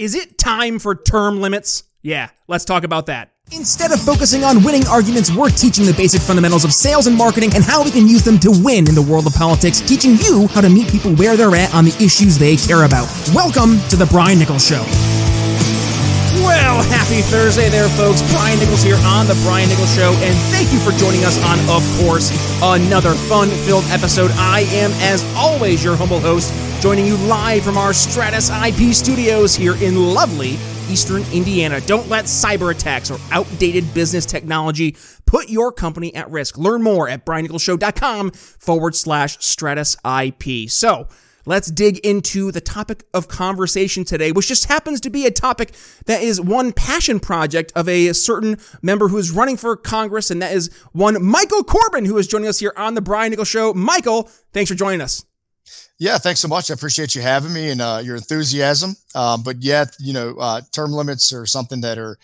Is it time for term limits? Yeah, let's talk about that. Instead of focusing on winning arguments, we're teaching the basic fundamentals of sales and marketing and how we can use them to win in the world of politics, teaching you how to meet people where they're at on the issues they care about. Welcome to The Brian Nichols Show. Well, happy Thursday there, folks. Brian Nichols here on The Brian Nichols Show, and thank you for joining us on, of course, another fun filled episode. I am, as always, your humble host, joining you live from our Stratus IP studios here in lovely Eastern Indiana. Don't let cyber attacks or outdated business technology put your company at risk. Learn more at briannicholsshow.com forward slash Stratus IP. So, let's dig into the topic of conversation today, which just happens to be a topic that is one passion project of a certain member who is running for Congress, and that is one Michael Corbin, who is joining us here on the Brian Nichols Show. Michael, thanks for joining us. Yeah, thanks so much. I appreciate you having me and uh, your enthusiasm. Um, but yeah, you know, uh, term limits are something that are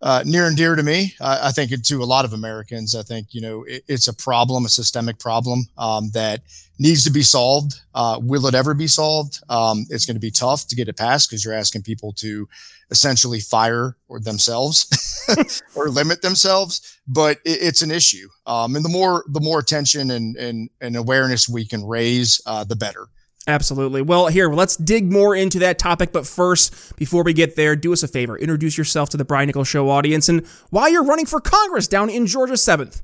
uh, near and dear to me. I, I think to a lot of Americans. I think you know it, it's a problem, a systemic problem um, that needs to be solved. Uh, will it ever be solved? Um, it's going to be tough to get it passed because you're asking people to essentially fire or themselves or limit themselves. But it, it's an issue, um, and the more the more attention and and, and awareness we can raise, uh, the better. Absolutely. Well, here, let's dig more into that topic. But first, before we get there, do us a favor. Introduce yourself to the Brian Nichols Show audience and why you're running for Congress down in Georgia 7th.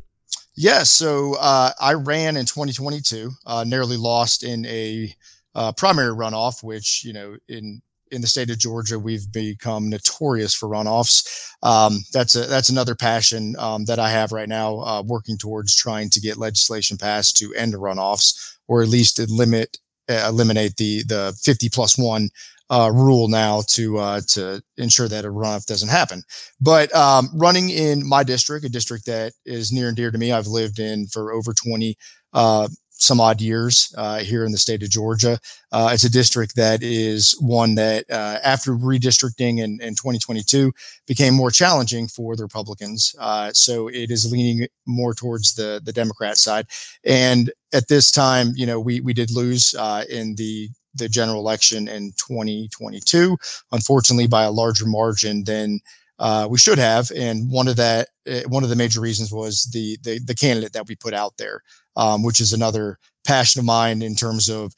Yeah, so uh, I ran in 2022, uh, narrowly lost in a uh, primary runoff, which, you know, in in the state of Georgia, we've become notorious for runoffs. Um, that's a that's another passion um, that I have right now, uh, working towards trying to get legislation passed to end the runoffs, or at least limit eliminate the the 50 plus one uh, rule now to uh, to ensure that a runoff doesn't happen. But um, running in my district, a district that is near and dear to me, I've lived in for over 20 uh, some odd years uh, here in the state of Georgia. Uh, it's a district that is one that, uh, after redistricting in, in 2022, became more challenging for the Republicans. Uh, so it is leaning more towards the the Democrat side. And at this time, you know, we we did lose uh, in the the general election in 2022, unfortunately by a larger margin than uh, we should have. And one of that, one of the major reasons was the the, the candidate that we put out there um, which is another passion of mine in terms of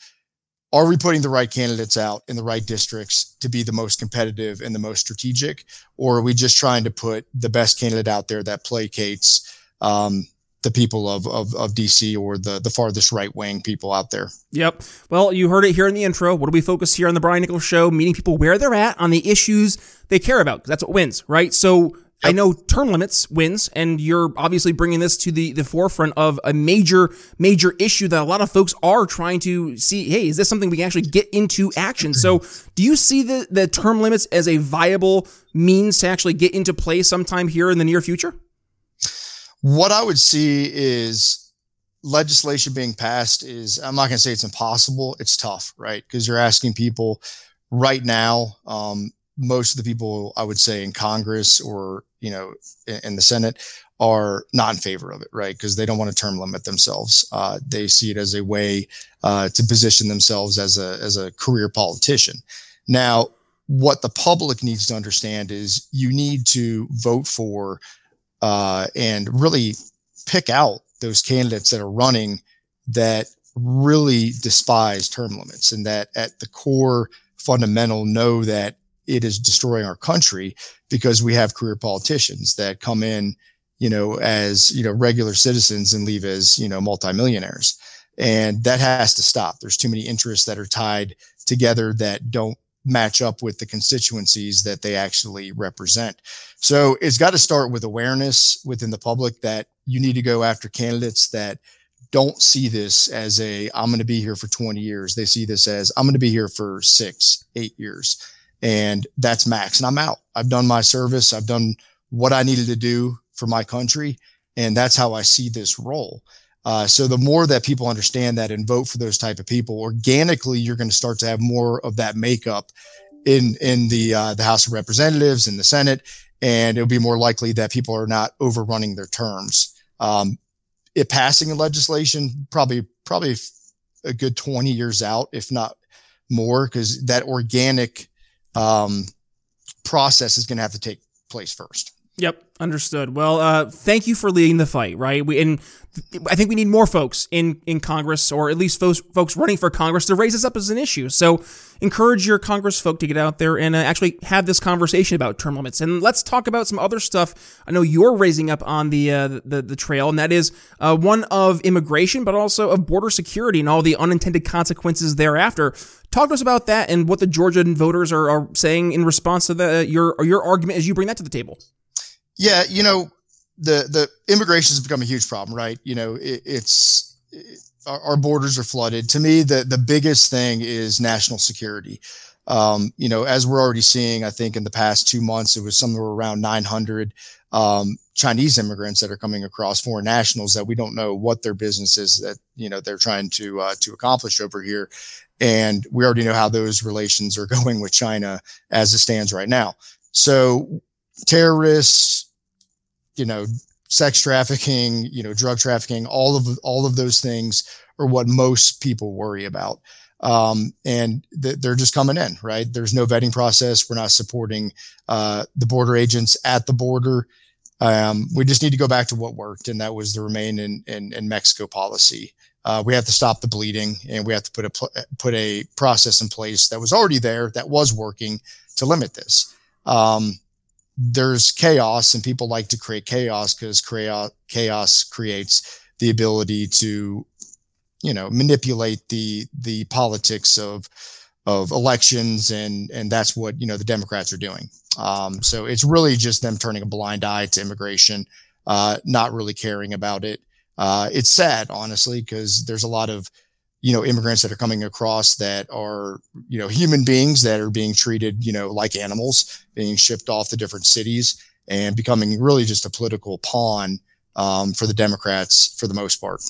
are we putting the right candidates out in the right districts to be the most competitive and the most strategic, or are we just trying to put the best candidate out there that placates um, the people of, of, of DC or the, the farthest right wing people out there. Yep. Well, you heard it here in the intro. What do we focus here on the Brian Nichols Show? Meeting people where they're at on the issues they care about. That's what wins, right? So I know term limits wins, and you're obviously bringing this to the, the forefront of a major, major issue that a lot of folks are trying to see. Hey, is this something we can actually get into action? So, do you see the, the term limits as a viable means to actually get into play sometime here in the near future? What I would see is legislation being passed is, I'm not going to say it's impossible. It's tough, right? Because you're asking people right now, um, most of the people I would say in Congress or you know in, in the Senate are not in favor of it, right? Because they don't want to term limit themselves. Uh, they see it as a way uh, to position themselves as a as a career politician. Now, what the public needs to understand is you need to vote for uh, and really pick out those candidates that are running that really despise term limits and that at the core fundamental know that it is destroying our country because we have career politicians that come in, you know, as, you know, regular citizens and leave as, you know, multimillionaires. And that has to stop. There's too many interests that are tied together that don't match up with the constituencies that they actually represent. So it's got to start with awareness within the public that you need to go after candidates that don't see this as a I'm going to be here for 20 years. They see this as I'm going to be here for 6, 8 years and that's max and i'm out i've done my service i've done what i needed to do for my country and that's how i see this role uh, so the more that people understand that and vote for those type of people organically you're going to start to have more of that makeup in in the uh, the house of representatives and the senate and it'll be more likely that people are not overrunning their terms um, it passing a legislation probably probably a good 20 years out if not more because that organic um, process is going to have to take place first. Yep, understood. Well, uh, thank you for leading the fight, right? We, and I think we need more folks in, in Congress, or at least folks, folks running for Congress, to raise this up as an issue. So encourage your Congress folk to get out there and uh, actually have this conversation about term limits. And let's talk about some other stuff. I know you're raising up on the uh, the, the trail, and that is uh, one of immigration, but also of border security and all the unintended consequences thereafter. Talk to us about that and what the Georgian voters are, are saying in response to the, your your argument as you bring that to the table. Yeah, you know, the the immigration has become a huge problem, right? You know, it, it's it, our, borders are flooded. To me, the the biggest thing is national security. Um, you know, as we're already seeing, I think in the past two months, it was somewhere around 900 um, Chinese immigrants that are coming across, foreign nationals that we don't know what their business is that you know they're trying to uh, to accomplish over here, and we already know how those relations are going with China as it stands right now. So terrorists, you know, sex trafficking, you know, drug trafficking, all of all of those things are what most people worry about. Um, and th- they're just coming in, right? There's no vetting process. We're not supporting uh, the border agents at the border. Um, we just need to go back to what worked, and that was the remain in, in, in Mexico policy. Uh, we have to stop the bleeding, and we have to put a pl- put a process in place that was already there, that was working to limit this. Um, there's chaos and people like to create chaos because chaos creates the ability to you know manipulate the the politics of of elections and and that's what you know the democrats are doing. Um, so it's really just them turning a blind eye to immigration uh, not really caring about it. Uh, it's sad honestly because there's a lot of you know immigrants that are coming across that are you know human beings that are being treated you know like animals being shipped off to different cities and becoming really just a political pawn um, for the democrats for the most part.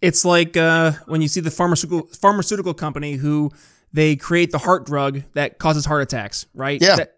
It's like uh, when you see the pharmaceutical pharmaceutical company who they create the heart drug that causes heart attacks right? Yeah. That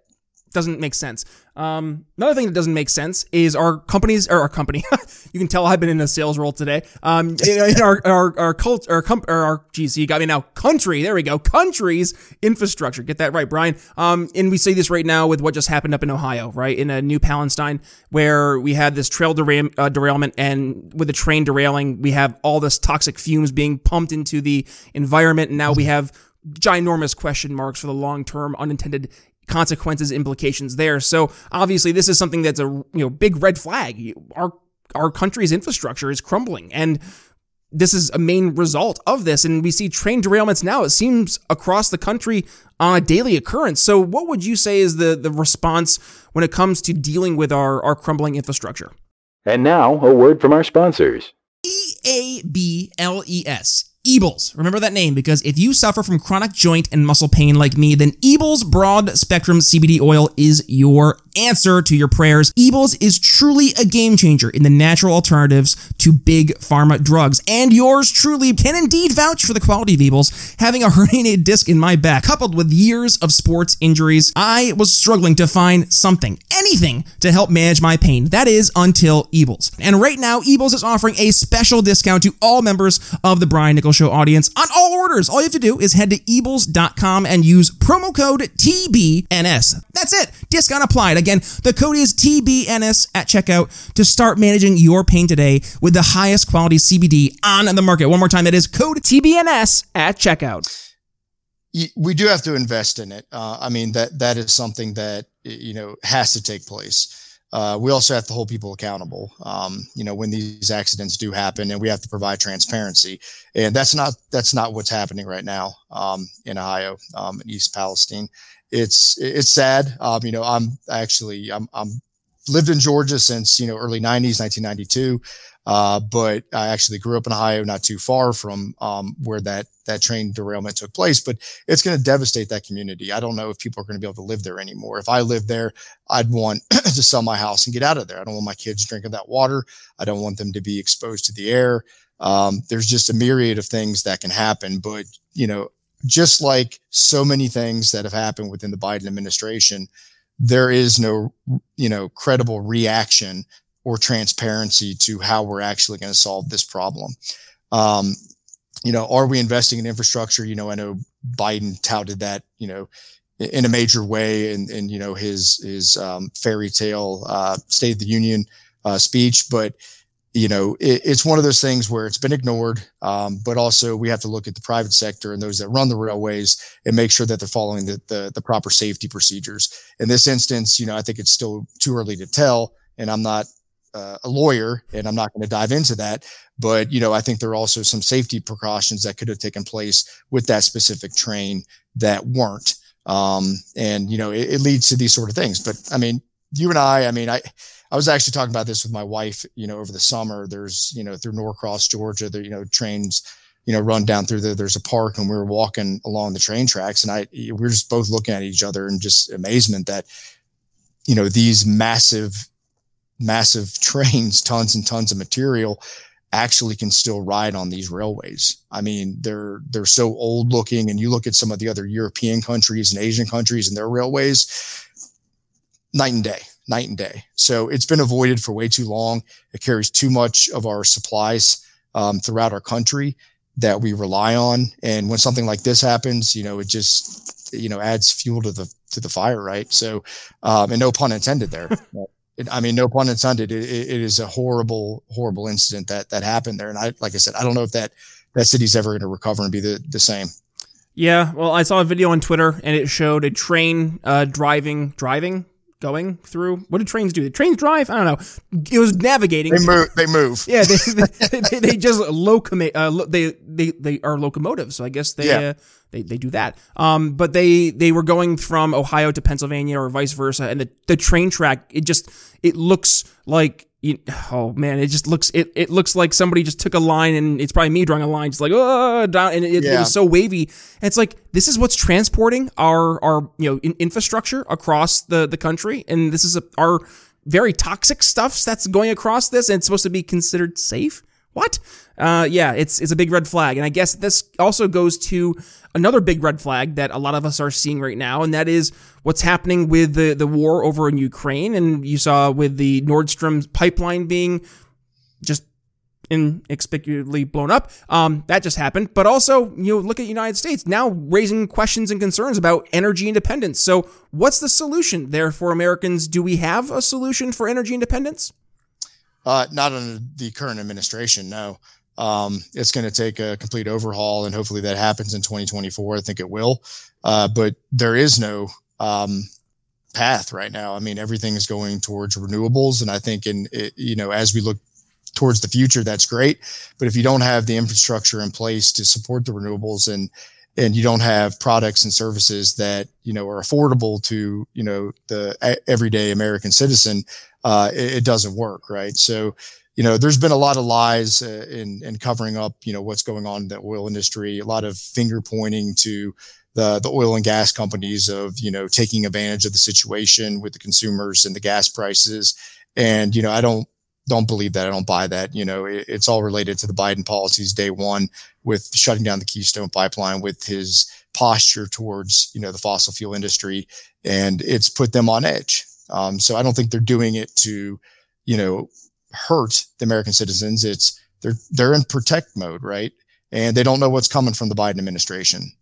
doesn't make sense um, another thing that doesn't make sense is our companies or our company. you can tell I've been in a sales role today. Um, in, in our our our cult our comp or our geez, you got me now. Country, there we go. Country's infrastructure. Get that right, Brian. Um, and we see this right now with what just happened up in Ohio, right in a New Palestine, where we had this trail derail- uh, derailment, and with the train derailing, we have all this toxic fumes being pumped into the environment, and now we have ginormous question marks for the long term unintended consequences, implications there. So obviously, this is something that's a you know big red flag. Our our country's infrastructure is crumbling, and this is a main result of this. And we see train derailments now. It seems across the country on a daily occurrence. So, what would you say is the the response when it comes to dealing with our our crumbling infrastructure? And now, a word from our sponsors. E A B L E S Eables. Remember that name because if you suffer from chronic joint and muscle pain like me, then Eables Broad Spectrum CBD Oil is your answer to your prayers. Eables is truly a game changer in the natural alternatives to big pharma drugs. And yours truly can indeed vouch for the quality of Eables. Having a herniated disc in my back, coupled with years of sports injuries, I was struggling to find something, anything, to help manage my pain. That is until Eables. And right now, Eables is offering a special discount to all members of the Brian Nichols Show audience on all orders. All you have to do is head to eables.com and use promo code TBNS. That's it. Discount applied. Again, the code is TBNS at checkout to start managing your pain today with the highest quality CBD on the market. One more time, that is code TBNS at checkout. We do have to invest in it. Uh, I mean that that is something that you know has to take place. Uh, we also have to hold people accountable. Um, you know, when these accidents do happen, and we have to provide transparency, and that's not that's not what's happening right now um, in Ohio, um, in East Palestine it's it's sad. Um, you know, I'm actually I'm I'm lived in Georgia since you know early '90s, 1992. Uh, but I actually grew up in Ohio, not too far from um, where that that train derailment took place. But it's going to devastate that community. I don't know if people are going to be able to live there anymore. If I lived there, I'd want to sell my house and get out of there. I don't want my kids drinking that water. I don't want them to be exposed to the air. Um, there's just a myriad of things that can happen. But you know, just like so many things that have happened within the Biden administration, there is no, you know, credible reaction or transparency to how we're actually going to solve this problem. Um, you know, are we investing in infrastructure? You know, I know Biden touted that, you know, in a major way in, in you know his his um, fairy tale uh, State of the Union uh, speech, but you know it, it's one of those things where it's been ignored. Um, but also we have to look at the private sector and those that run the railways and make sure that they're following the, the, the proper safety procedures. In this instance, you know I think it's still too early to tell, and I'm not uh, a lawyer and I'm not going to dive into that. But, you know, I think there are also some safety precautions that could have taken place with that specific train that weren't. Um, and, you know, it, it leads to these sort of things. But I mean, you and I, I mean, I, I was actually talking about this with my wife, you know, over the summer. There's, you know, through Norcross, Georgia, there, you know, trains, you know, run down through there. There's a park and we were walking along the train tracks and I, we were just both looking at each other and just amazement that, you know, these massive, massive trains, tons and tons of material actually can still ride on these railways. I mean, they're they're so old looking, and you look at some of the other European countries and Asian countries and their railways, night and day, night and day. So it's been avoided for way too long. It carries too much of our supplies um, throughout our country that we rely on, and when something like this happens, you know, it just you know adds fuel to the to the fire, right? So, um, and no pun intended there. I mean, no pun intended. It, it is a horrible, horrible incident that that happened there. And I, like I said, I don't know if that that city's ever going to recover and be the the same. Yeah, well, I saw a video on Twitter and it showed a train uh, driving, driving, going through. What do trains do? The trains drive? I don't know. It was navigating. They move. They move. Yeah, they, they, they, they just locomote. Uh, lo- they they they are locomotives. So I guess they. Yeah. Uh, they, they do that. Um, but they they were going from Ohio to Pennsylvania or vice versa, and the, the train track it just it looks like you, oh man, it just looks it it looks like somebody just took a line and it's probably me drawing a line, just like oh down, and it, yeah. it was so wavy. And it's like this is what's transporting our our you know in, infrastructure across the the country, and this is a, our very toxic stuff that's going across this, and it's supposed to be considered safe. What? Uh, yeah, it's it's a big red flag, and I guess this also goes to another big red flag that a lot of us are seeing right now, and that is what's happening with the the war over in Ukraine, and you saw with the Nord Stream pipeline being just inexplicably blown up. Um, that just happened. But also, you know, look at United States now raising questions and concerns about energy independence. So, what's the solution there for Americans? Do we have a solution for energy independence? Uh, not under the current administration, no. Um, it's going to take a complete overhaul, and hopefully that happens in 2024. I think it will. Uh, but there is no um, path right now. I mean, everything is going towards renewables, and I think in it, you know as we look towards the future, that's great. But if you don't have the infrastructure in place to support the renewables and and you don't have products and services that you know are affordable to you know the everyday American citizen, uh, it, it, doesn't work, right? So, you know, there's been a lot of lies uh, in in covering up, you know, what's going on in the oil industry. A lot of finger pointing to the the oil and gas companies of you know taking advantage of the situation with the consumers and the gas prices. And you know, I don't don't believe that. I don't buy that. You know, it, it's all related to the Biden policies day one with shutting down the Keystone pipeline, with his posture towards you know the fossil fuel industry, and it's put them on edge. Um, so I don't think they're doing it to, you know, hurt the American citizens. It's they're they're in protect mode, right? And they don't know what's coming from the Biden administration.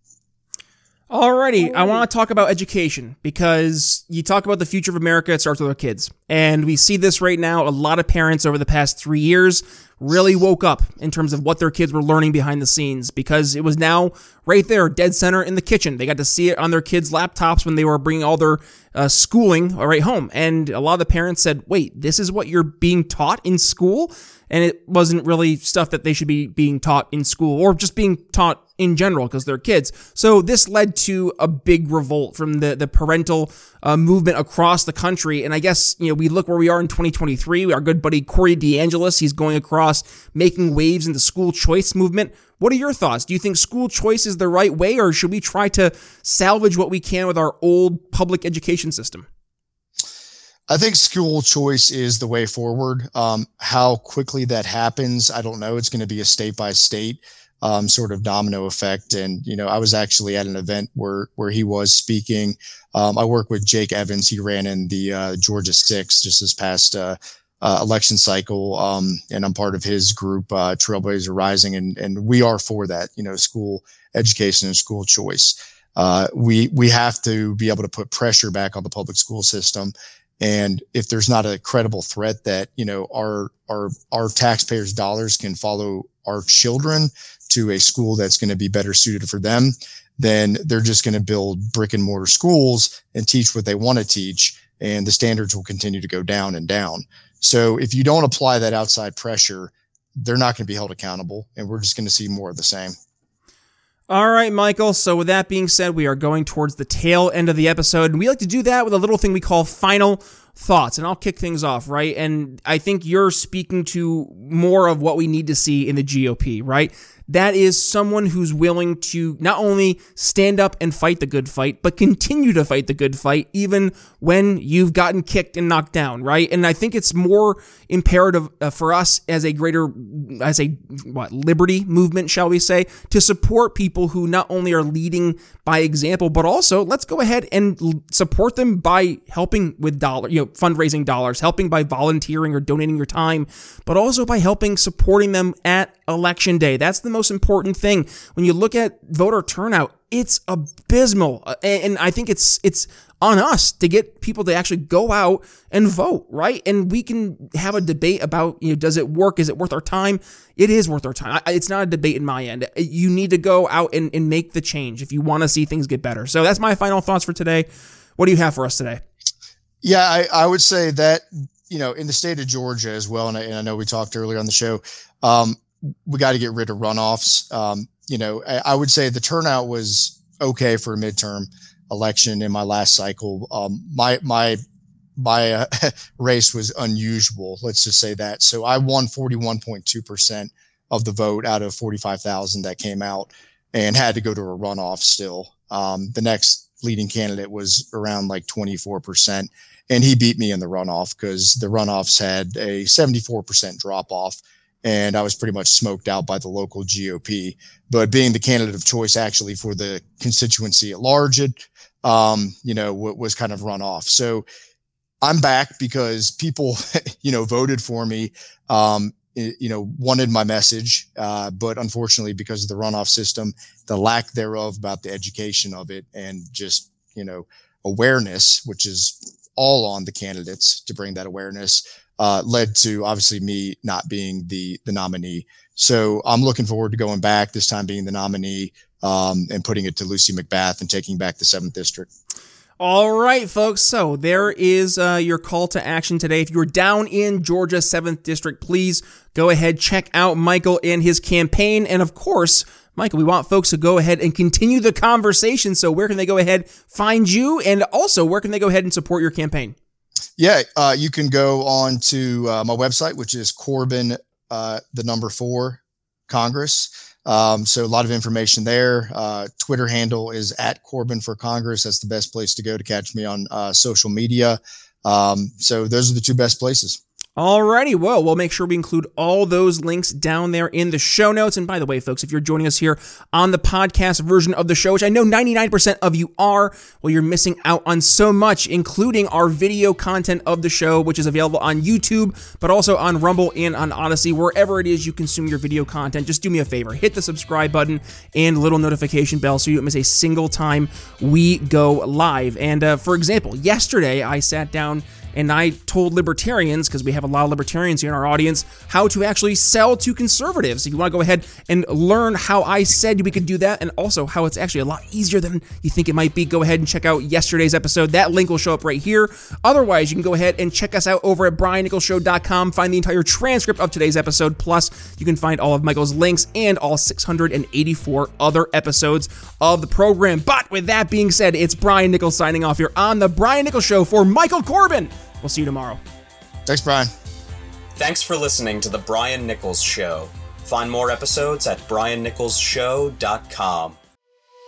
Alrighty, I want to talk about education because you talk about the future of America, it starts with our kids. And we see this right now. A lot of parents over the past three years really woke up in terms of what their kids were learning behind the scenes because it was now right there, dead center in the kitchen. They got to see it on their kids' laptops when they were bringing all their uh, schooling right home. And a lot of the parents said, wait, this is what you're being taught in school? And it wasn't really stuff that they should be being taught in school or just being taught in general because they're kids. So this led to a big revolt from the, the parental uh, movement across the country. And I guess, you know, we look where we are in 2023. Our good buddy Corey DeAngelis, he's going across making waves in the school choice movement. What are your thoughts? Do you think school choice is the right way or should we try to salvage what we can with our old public education system? I think school choice is the way forward. Um, how quickly that happens, I don't know. It's going to be a state by state um, sort of domino effect. And you know, I was actually at an event where where he was speaking. Um, I work with Jake Evans. He ran in the uh, Georgia Six just this past uh, uh, election cycle, um, and I'm part of his group, uh, Trailblazer Rising, and and we are for that. You know, school education and school choice. uh, we we have to be able to put pressure back on the public school system. And if there's not a credible threat that you know our our our taxpayers' dollars can follow our children to a school that's going to be better suited for them, then they're just going to build brick and mortar schools and teach what they want to teach, and the standards will continue to go down and down. So if you don't apply that outside pressure, they're not going to be held accountable, and we're just going to see more of the same. All right, Michael. So, with that being said, we are going towards the tail end of the episode. And we like to do that with a little thing we call final thoughts. And I'll kick things off, right? And I think you're speaking to more of what we need to see in the GOP, right? That is someone who's willing to not only stand up and fight the good fight, but continue to fight the good fight, even when you've gotten kicked and knocked down, right? And I think it's more imperative uh, for us as a greater, as a what liberty movement, shall we say, to support people who not only are leading by example, but also let's go ahead and support them by helping with dollar, you know, fundraising dollars, helping by volunteering or donating your time, but also by helping supporting them at election day. That's the most important thing. When you look at voter turnout, it's abysmal. Uh, and I think it's it's on us to get people to actually go out and vote, right? And we can have a debate about, you know, does it work? Is it worth our time? It is worth our time. It's not a debate in my end. You need to go out and, and make the change if you want to see things get better. So that's my final thoughts for today. What do you have for us today? Yeah, I, I would say that, you know, in the state of Georgia as well, and I, and I know we talked earlier on the show, um, we got to get rid of runoffs. Um, you know, I, I, would say the turnout was okay for a midterm election in my last cycle. Um, my my my uh, race was unusual. Let's just say that. So I won 41.2 percent of the vote out of 45,000 that came out, and had to go to a runoff. Still, um, the next leading candidate was around like 24 percent, and he beat me in the runoff because the runoffs had a 74 percent drop off and I was pretty much smoked out by the local GOP. But being the candidate of choice actually for the constituency at large, it, um, you know, w- was kind of run off. So I'm back because people, you know, voted for me, um, you know, wanted my message. Uh, but unfortunately, because of the runoff system, the lack thereof about the education of it and just, you know, awareness, which is all on the candidates to bring that awareness uh, led to obviously me not being the the nominee. So I'm looking forward to going back this time being the nominee um, and putting it to Lucy McBath and taking back the seventh district. All right, folks. So there is uh, your call to action today. If you're down in Georgia 7th District, please go ahead, check out Michael and his campaign. And of course, Michael, we want folks to go ahead and continue the conversation. So where can they go ahead, find you? And also, where can they go ahead and support your campaign? Yeah, uh, you can go on to uh, my website, which is Corbin, uh, the number four Congress. Um, so a lot of information there. Uh, Twitter handle is at Corbin for Congress. That's the best place to go to catch me on uh, social media. Um, so those are the two best places. Alrighty, well, we'll make sure we include all those links down there in the show notes. And by the way, folks, if you're joining us here on the podcast version of the show, which I know 99% of you are, well, you're missing out on so much, including our video content of the show, which is available on YouTube, but also on Rumble and on Odysee, wherever it is you consume your video content. Just do me a favor, hit the subscribe button and little notification bell so you don't miss a single time we go live. And uh, for example, yesterday I sat down and I told libertarians, because we have a lot of libertarians here in our audience, how to actually sell to conservatives. If you want to go ahead and learn how I said we could do that, and also how it's actually a lot easier than you think it might be, go ahead and check out yesterday's episode. That link will show up right here. Otherwise, you can go ahead and check us out over at briannicholsshow.com, find the entire transcript of today's episode, plus you can find all of Michael's links and all 684 other episodes of the program. But with that being said, it's Brian Nichols signing off here on The Brian Nichols Show for Michael Corbin. We'll see you tomorrow. Thanks, Brian. Thanks for listening to The Brian Nichols Show. Find more episodes at briannicholsshow.com.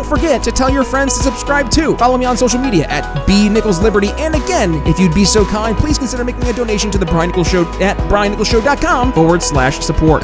don't forget to tell your friends to subscribe too. Follow me on social media at B Nichols Liberty. And again, if you'd be so kind, please consider making a donation to the Brian Nichols Show at briannicholsshow.com forward slash support.